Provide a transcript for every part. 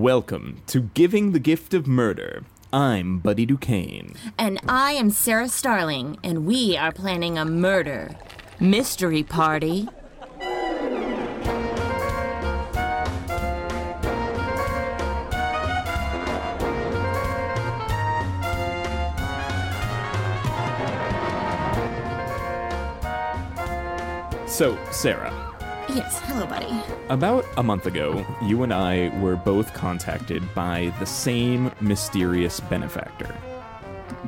Welcome to Giving the Gift of Murder. I'm Buddy Duquesne. And I am Sarah Starling, and we are planning a murder mystery party. So, Sarah, Yes, hello, buddy. about a month ago, you and I were both contacted by the same mysterious benefactor.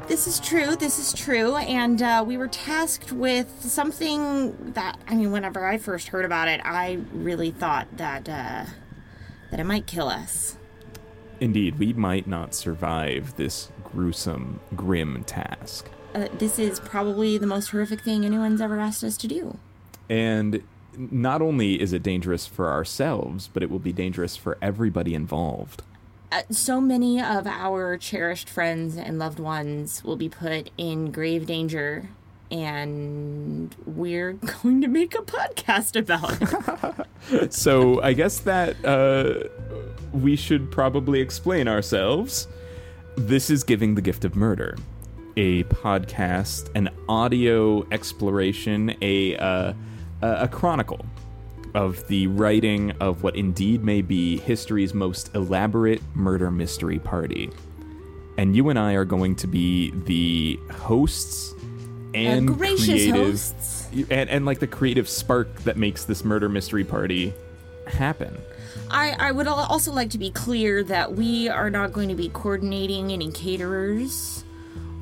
This is true, this is true, and uh, we were tasked with something that, I mean, whenever I first heard about it, I really thought that, uh, that it might kill us. Indeed, we might not survive this gruesome, grim task. Uh, this is probably the most horrific thing anyone's ever asked us to do. And not only is it dangerous for ourselves, but it will be dangerous for everybody involved. Uh, so many of our cherished friends and loved ones will be put in grave danger, and we're going to make a podcast about it. So I guess that uh, we should probably explain ourselves. This is Giving the Gift of Murder, a podcast, an audio exploration, a uh, a a chronicle of the writing of what indeed may be history's most elaborate murder mystery party. And you and I are going to be the hosts and Uh, gracious creative hosts. and, and like the creative spark that makes this murder mystery party happen. I, I would also like to be clear that we are not going to be coordinating any caterers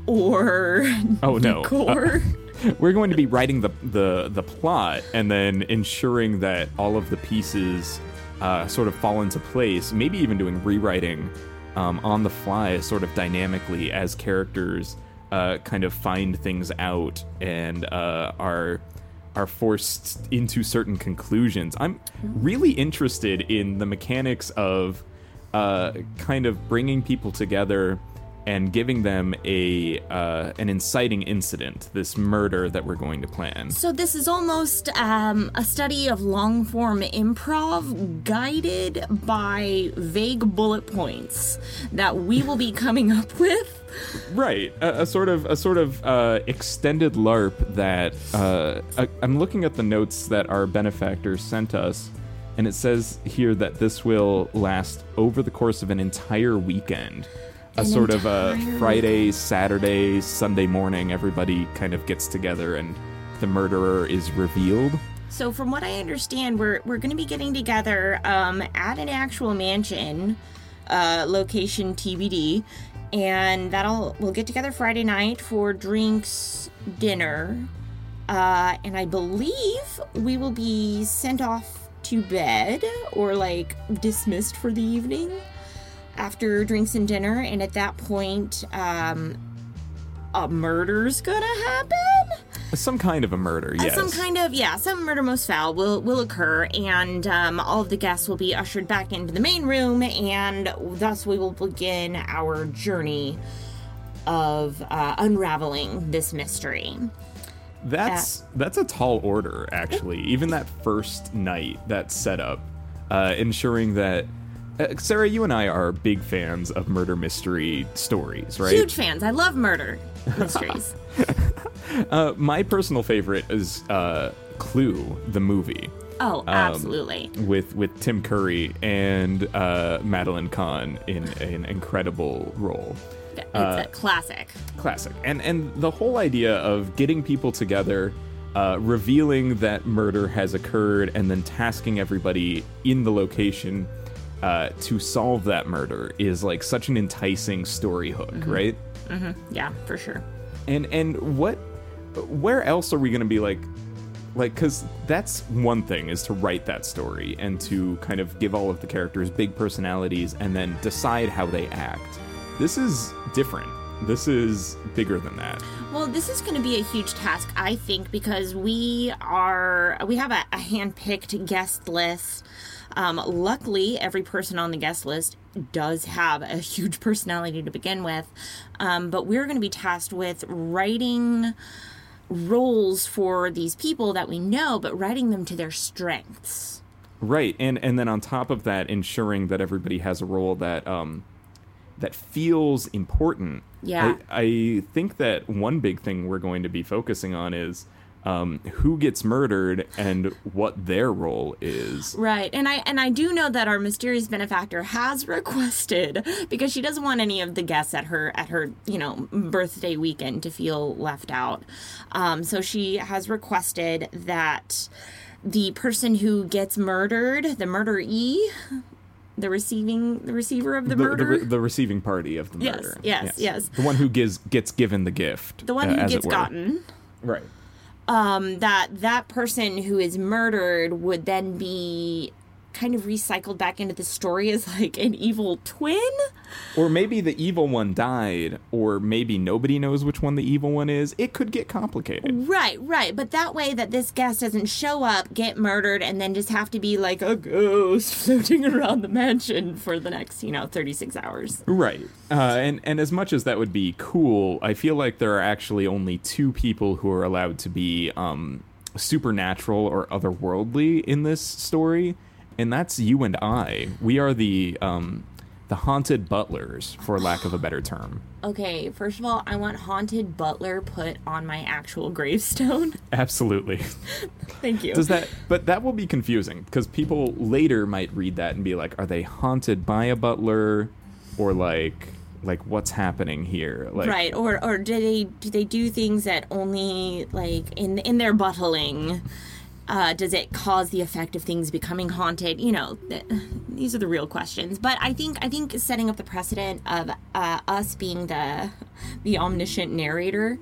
or Oh no. decor. We're going to be writing the, the the plot and then ensuring that all of the pieces uh, sort of fall into place. Maybe even doing rewriting um, on the fly, sort of dynamically as characters uh, kind of find things out and uh, are are forced into certain conclusions. I'm really interested in the mechanics of uh, kind of bringing people together and giving them a uh, an inciting incident, this murder that we're going to plan. So this is almost um, a study of long form improv guided by vague bullet points that we will be coming up with. Right, a, a sort of a sort of uh, extended LARP that uh, I, I'm looking at the notes that our benefactor sent us, and it says here that this will last over the course of an entire weekend. A An sort of a Friday, Saturday, Sunday morning. Everybody kind of gets together, and the murderer is revealed. So from what I understand, we're we're going to be getting together um, at an actual mansion, uh, location TBD, and that'll we'll get together Friday night for drinks, dinner, uh, and I believe we will be sent off to bed or like dismissed for the evening after drinks and dinner, and at that point, um, a murder's gonna happen. Some kind of a murder, Uh, yes. Some kind of yeah, some murder most foul will will occur, and um, all of the guests will be ushered back into the main room, and thus we will begin our journey of uh, unraveling this mystery. That's that's a tall order, actually. Even that first night, that setup, uh, ensuring that uh, Sarah, you and I are big fans of murder mystery stories, right? Huge fans. I love murder mysteries. Uh, my personal favorite is uh, Clue, the movie, oh, absolutely. with with Tim Curry and uh, Madeline Kahn in an incredible role. It's uh, a classic. classic and and the whole idea of getting people together uh, revealing that murder has occurred and then tasking everybody in the location uh, to solve that murder is like such an enticing story hook right? Yeah, for sure. and and what where else are we going to be like like because that's one thing is to write that story and to kind of give all of the characters big personalities and then decide how they act. This is different. This is bigger than that. Well, this is going to be a huge task, I think, because we are we have a, a hand-picked guest list. Um, luckily, every person on the guest list does have a huge personality to begin with, um, but we're going to be tasked with writing roles for these people that we know, but writing them to their strengths. Right, and and then on top of that, ensuring that everybody has a role that um, that feels important. Yeah. I, I think that one big thing we're going to be focusing on is um, who gets murdered and what their role is. Right. And I and I do know that our mysterious benefactor has requested because she doesn't want any of the guests at her at her, you know, birthday weekend to feel left out. Um, so she has requested that the person who gets murdered, the murderee, the receiving the receiver of the, The, murder, the, the receiving party of the murder Yes, yes, yes. The one who gives gets given the gift. the one uh, who as gets gotten. Right. Um, that that person who is murdered would then be kind of recycled back into the story as like an evil twin. Or maybe the evil one died, or maybe nobody knows which one the evil one is. It could get complicated. Right, right. But that way that this guest doesn't show up, get murdered, and then just have to be like a ghost floating around the mansion for the next, you know, 36 hours. Right. Uh, and and as much as that would be cool, I feel like there are actually only two people who are allowed to be um, supernatural or otherworldly in this story, and that's you and I. We are the um, the haunted butlers, for lack of a better term. Okay, first of all, I want Haunted Butler put on my actual gravestone. Absolutely. Thank you. Does that? But that will be confusing because people later might read that and be like, "Are they haunted by a butler, or like, like what's happening here?" Like, right or or do they do they do things that only like in in their buttling uh, does it cause the effect of things becoming haunted? You know th- these are the real questions. But i think i think setting up the precedent of uh, us being the the omniscient narrator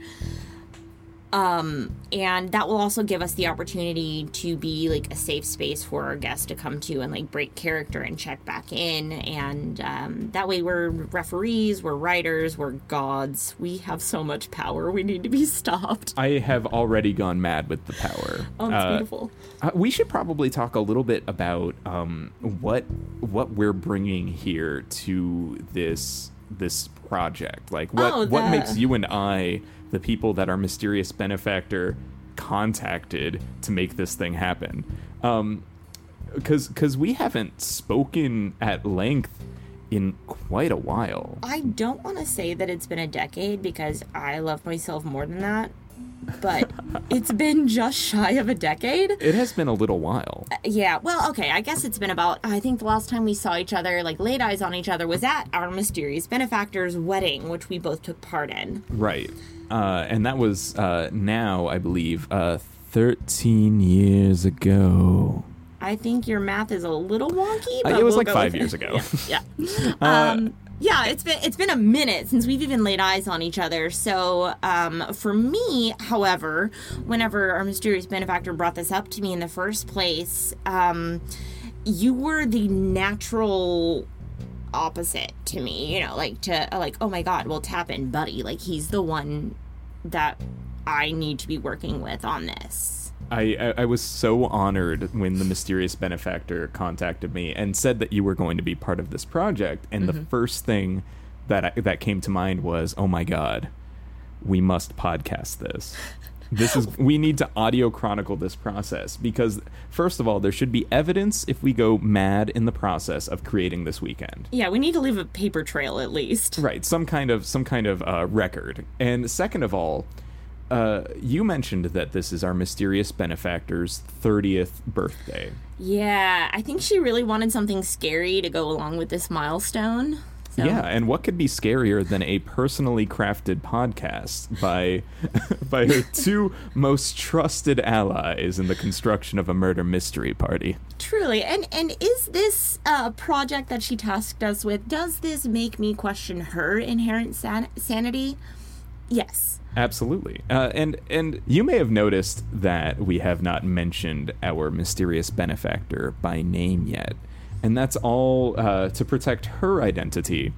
um and that will also give us the opportunity to be like a safe space for our guests to come to and like break character and check back in. And um, that way we're referees we're writers we're gods. We have so much power we need to be stopped. I have already gone mad with the power. oh it's Uh, beautiful. Uh, we should probably talk a little bit about um, what what we're bringing here to this this project. Like what Oh, what makes you and I the people that our mysterious benefactor contacted to make this thing happen. Um, because because we haven't spoken at length in quite a while. i don't want to say that it's been a decade because i love myself more than that but it's been just shy of a decade It has been a little while. Yeah, well, okay, I guess it's been about, I think the last time we saw each other, like laid eyes on each other, was at our mysterious benefactor's wedding, which we both took part in. Right. Uh, and that was uh, now, I believe, uh, 13 years ago. I think your math is a little wonky, Uh, but it was we'll like five years it. ago. Yeah. um, yeah, it's been it's been a minute since we've even laid eyes on each other. So, um, for me, however, whenever our mysterious benefactor brought this up to me in the first place, um, you were the natural opposite to me. You know, like to like, oh my god, well, tap in, buddy. Like he's the one that I need to be working with on this. I, I, I was so honored when the mysterious benefactor contacted me and said that you were going to be part of this project. And the first thing that I, that came to mind was, oh my god, we must podcast this. This is we need to audio chronicle this process because first of all, there should be evidence if we go mad in the process of creating this weekend. Yeah, we need to leave a paper trail at least. Right, some kind of some kind of uh, record. And second of all, uh, you mentioned that this is our mysterious benefactor's thirtieth birthday. Yeah, I think she really wanted something scary to go along with this milestone. So, Yeah, and what could be scarier than a personally crafted podcast by by her two most trusted allies in the construction of a murder mystery party? Truly. And and is this uh, project that she tasked us with, does this make me question her inherent san- sanity? Yes. Absolutely. Uh, and and you may have noticed that we have not mentioned our mysterious benefactor by name yet, and that's all uh, to protect her identity.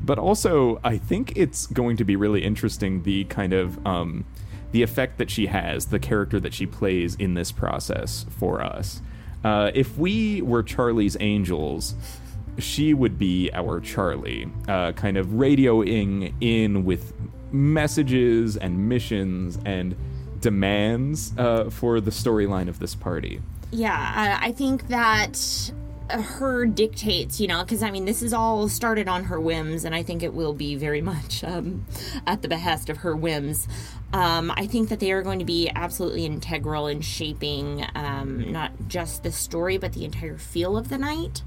But also, I think it's going to be really interesting the kind of um, the effect that she has, the character that she plays in this process for us. Uh, if we were Charlie's Angels, she would be our Charlie, uh, kind of radioing in with messages and missions and demands uh, for the storyline of this party. Yeah, I, think that her dictates, you know, because I mean, this is all started on her whims, and I think it will be very much um, at the behest of her whims. Um, I think that they are going to be absolutely integral in shaping um, not just the story, but the entire feel of the night.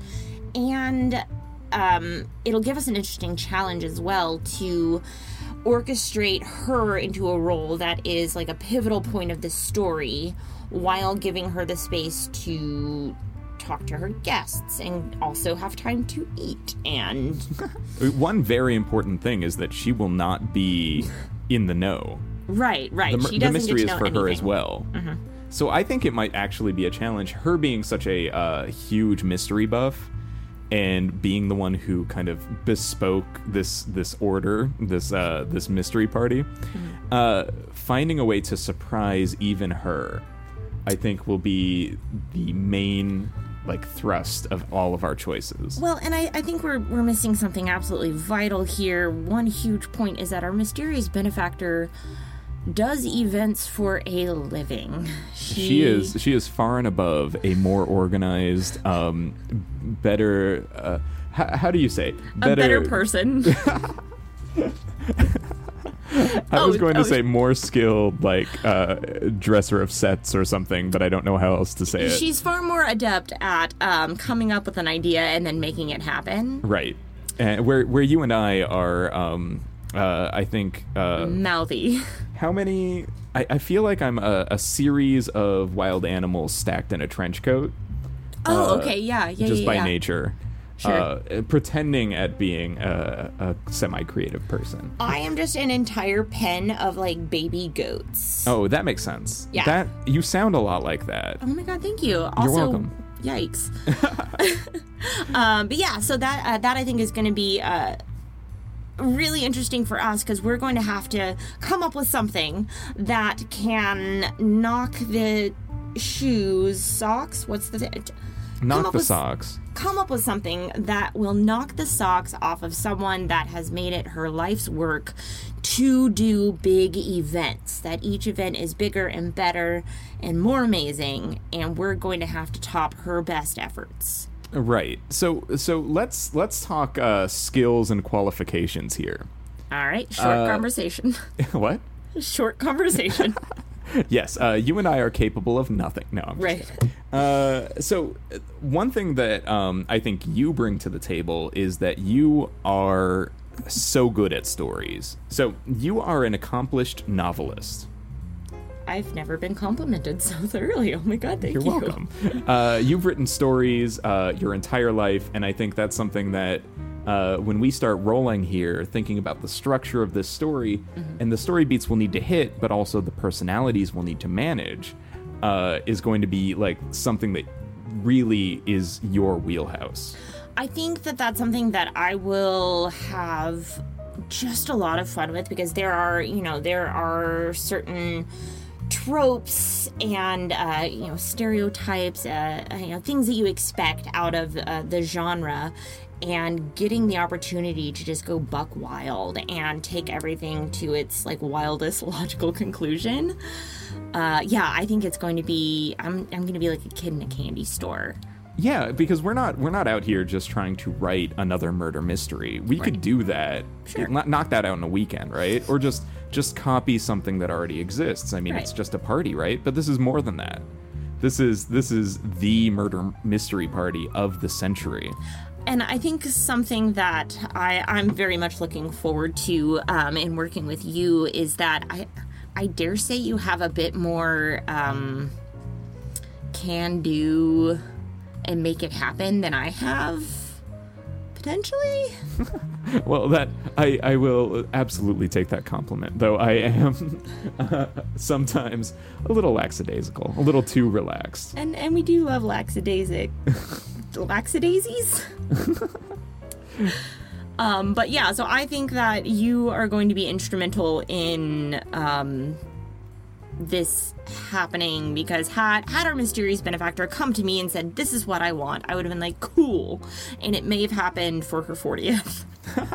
And um, it'll give us an interesting challenge as well to orchestrate her into a role that is like a pivotal point of the story while giving her the space to talk to her guests and also have time to eat and One very important thing is that she will not be in the know. right right The, the mystery is for her as anything. Mm-hmm. well. So I think it might actually be a challenge. Her being such a uh, huge mystery buff and being the one who kind of bespoke this this order, this uh, this mystery party, Mm-hmm. uh, finding a way to surprise even her, I think will be the main like thrust of all of our choices. Well, and I, I think we're, we're missing something absolutely vital here. One huge point is that our mysterious benefactor does events for a living. She, She is she is far and above a more organized, um, better. Uh, how, how do you say a better person. I was Oh, going to oh, say more skilled, like uh, dresser of sets or something, but I don't know how else to say it. She's far more adept at um, coming up with an idea and then making it happen. right, and where where you and I are, um, uh, I think. Uh, Mouthy. how many? I, I feel like I'm a, a series of wild animals stacked in a trench coat. Oh, uh, okay, yeah, yeah, just yeah. by yeah. nature. Sure. Uh, pretending at being a, a semi-creative person. I am just an entire pen of like baby goats. Oh, that makes sense. Yeah. That you sound a lot like that. Oh my god, thank you. You're also, welcome. Yikes. um, but yeah, so that uh, that I think is going to be uh, really interesting for us because we're going to have to come up with something that can knock the shoes, socks. What's the Knock the with- socks. come up with something that will knock the socks off of someone that has made it her life's work to do big events. That each event is bigger and better and more amazing, and we're going to have to top her best efforts. Right. So so let's let's talk uh, skills and qualifications here. All right, short Uh, conversation. what? short conversation. Yes. Uh, you and I are capable of nothing. No. I'm right. Uh, so uh, one thing that um, I think you bring to the table is that you are so good at stories. So you are an accomplished novelist. I've never been complimented so thoroughly. Oh my god, thank You're you. welcome. Uh, you've written stories uh, your entire life, and I think that's something that uh, when we start rolling here, thinking about the structure of this story, and the story beats we'll need to hit, but also the personalities we'll need to manage, uh, is going to be like something that really is your wheelhouse. I think that that's something that I will have just a lot of fun with because there are, you know, there are certain tropes and uh, you know stereotypes, uh, you know things that you expect out of uh, the genre, and getting the opportunity to just go buck wild and take everything to its like wildest logical conclusion. Uh, yeah, I think it's going to be. I'm I'm going to be like a kid in a candy store. Yeah, because we're not we're not out here just trying to write another murder mystery. We could do that, Sure. knock that out in a weekend, right? Or just just copy something that already exists. I mean, it's just a party, right? But this is more than that. This is this is the murder mystery party of the century. And I think something that I, I'm very much looking forward to um, in working with you is that I, I dare say you have a bit more um, can do and make it happen than I have, potentially. Well, that I I will absolutely take that compliment, though I am uh, sometimes a little lackadaisical, a little too relaxed. And and we do love laxadaisic, laxadaisies. um, but yeah, so I think that you are going to be instrumental in um, this happening because had had our mysterious benefactor come to me and said this is what I want, I would have been like cool, and it may have happened for her fortieth.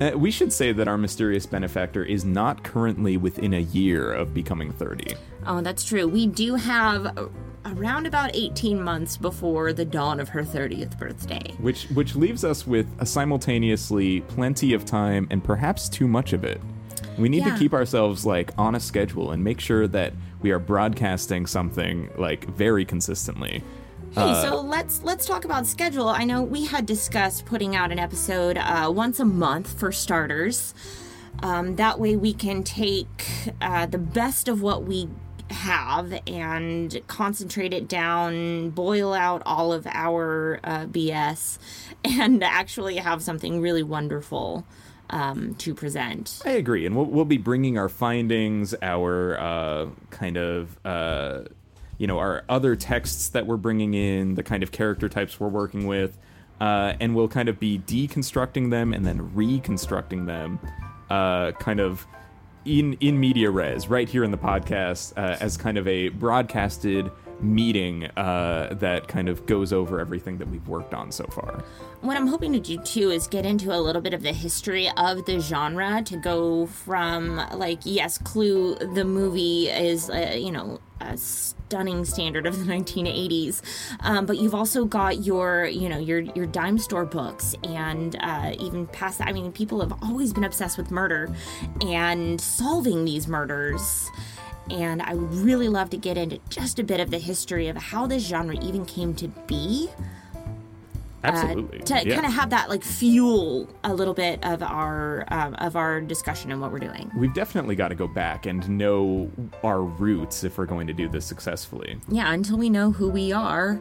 Uh, we should say that our mysterious benefactor is not currently within a year of becoming 30. Oh, that's true. We do have around about 18 months before the dawn of her 30th birthday. Which which leaves us with a simultaneously plenty of time and perhaps too much of it. We need Yeah. to keep ourselves like on a schedule and make sure that we are broadcasting something like very consistently. Hey, so let's let's talk about schedule. I know we had discussed putting out an episode uh, once a month for starters. Um, that way, we can take uh, the best of what we have and concentrate it down, boil out all of our uh, BS, and actually have something really wonderful um, to present. I agree, and we'll, we'll be bringing our findings, our uh, kind of, uh, you know, our other texts that we're bringing in, the kind of character types we're working with, uh, and we'll kind of be deconstructing them and then reconstructing them, uh, kind of in in media res, right here in the podcast, uh, as kind of a broadcasted meeting uh, that kind of goes over everything that we've worked on so far. What I'm hoping to do too is get into a little bit of the history of the genre to go from like yes, Clue the movie is uh, you know a stunning standard of the 1980s, um, but you've also got your you know your your dime store books and uh, even past that. I mean, people have always been obsessed with murder and solving these murders. And I would really love to get into just a bit of the history of how this genre even came to be Absolutely, to yeah. kind of have that like fuel a little bit of our um, of our discussion and what we're doing. We've definitely got to go back and know our roots if we're going to do this successfully. Yeah, until we know who we are.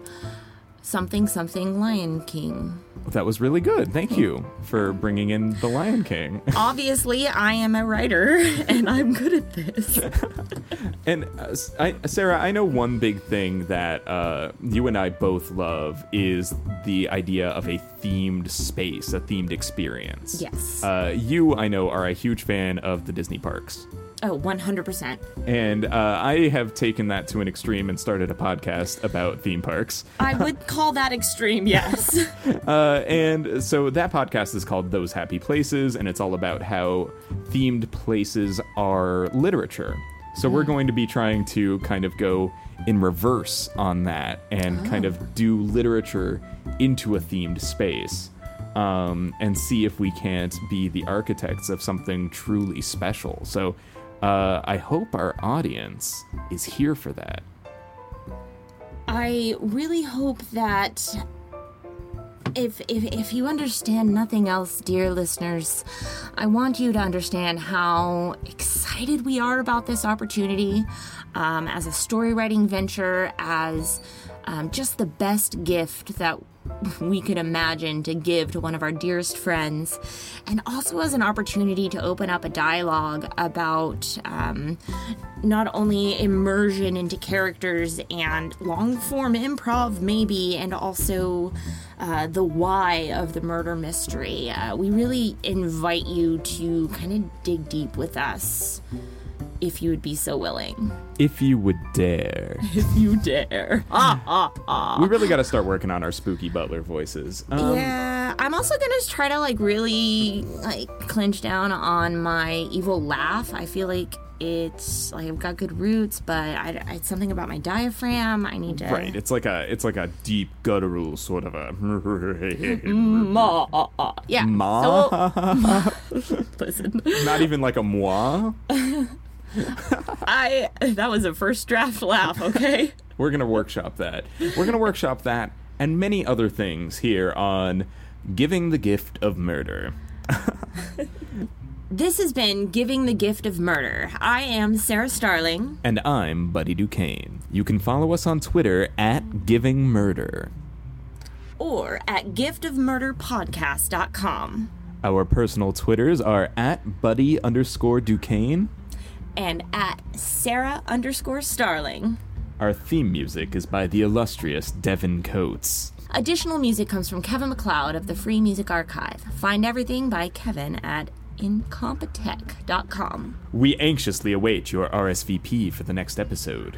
Something something Lion King. That was really good. Thank you for bringing in The Lion King. Obviously, I am a writer and I'm good at this. And uh, I, Sarah, I know one big thing that uh, you and I both love is the idea of a themed space, a themed experience. Yes. Uh, you, I know, are a huge fan of the Disney parks. Oh, 100%. And uh, I have taken that to an extreme and started a podcast about theme parks. I would call that extreme, yes. Uh, and so that podcast is called Those Happy Places, and it's all about how themed places are literature. So we're going to be trying to kind of go in reverse on that and kind of do literature into a themed space. Um, and see if we can't be the architects of something truly special. So uh, I hope our audience is here for that. I really hope that if, if if you understand nothing else, dear listeners, I want you to understand how excited we are about this opportunity um, as a story writing venture, as um, just the best gift that we could imagine to give to one of our dearest friends, and also as an opportunity to open up a dialogue about um, not only immersion into characters and long form improv, maybe, and also uh, the why of the murder mystery. Uh, we really invite you to kind of dig deep with us if you would be so willing. If you would dare. If you dare. Ah, ah, ah. we really got to start working on our spooky butler voices. Um, yeah, I'm also gonna try to like really like clinch down on my evil laugh. I feel like it's like I've got good roots, but I, I- it's something about my diaphragm. I need to. Right, it's like a it's like a deep guttural sort of a Ma, ah, ah. Yeah. Ma? So, listen, not even like a moi. I that was a first draft laugh. Okay. We're gonna workshop that. We're gonna workshop that and many other things here on giving the gift of murder. This has been Giving the Gift of Murder. I am Sarah Starling. And I'm Buddy Duquesne. You can follow us on Twitter at Giving Murder. Or at giftofmurderpodcast.com. Our personal Twitters are at Buddy underscore Duquesne. And at Sarah underscore Starling. Our theme music is by the illustrious Devin Coates. Additional music comes from Kevin MacLeod of the Free Music Archive. Find everything by Kevin at incompetech.com. We anxiously await your RSVP for the next episode.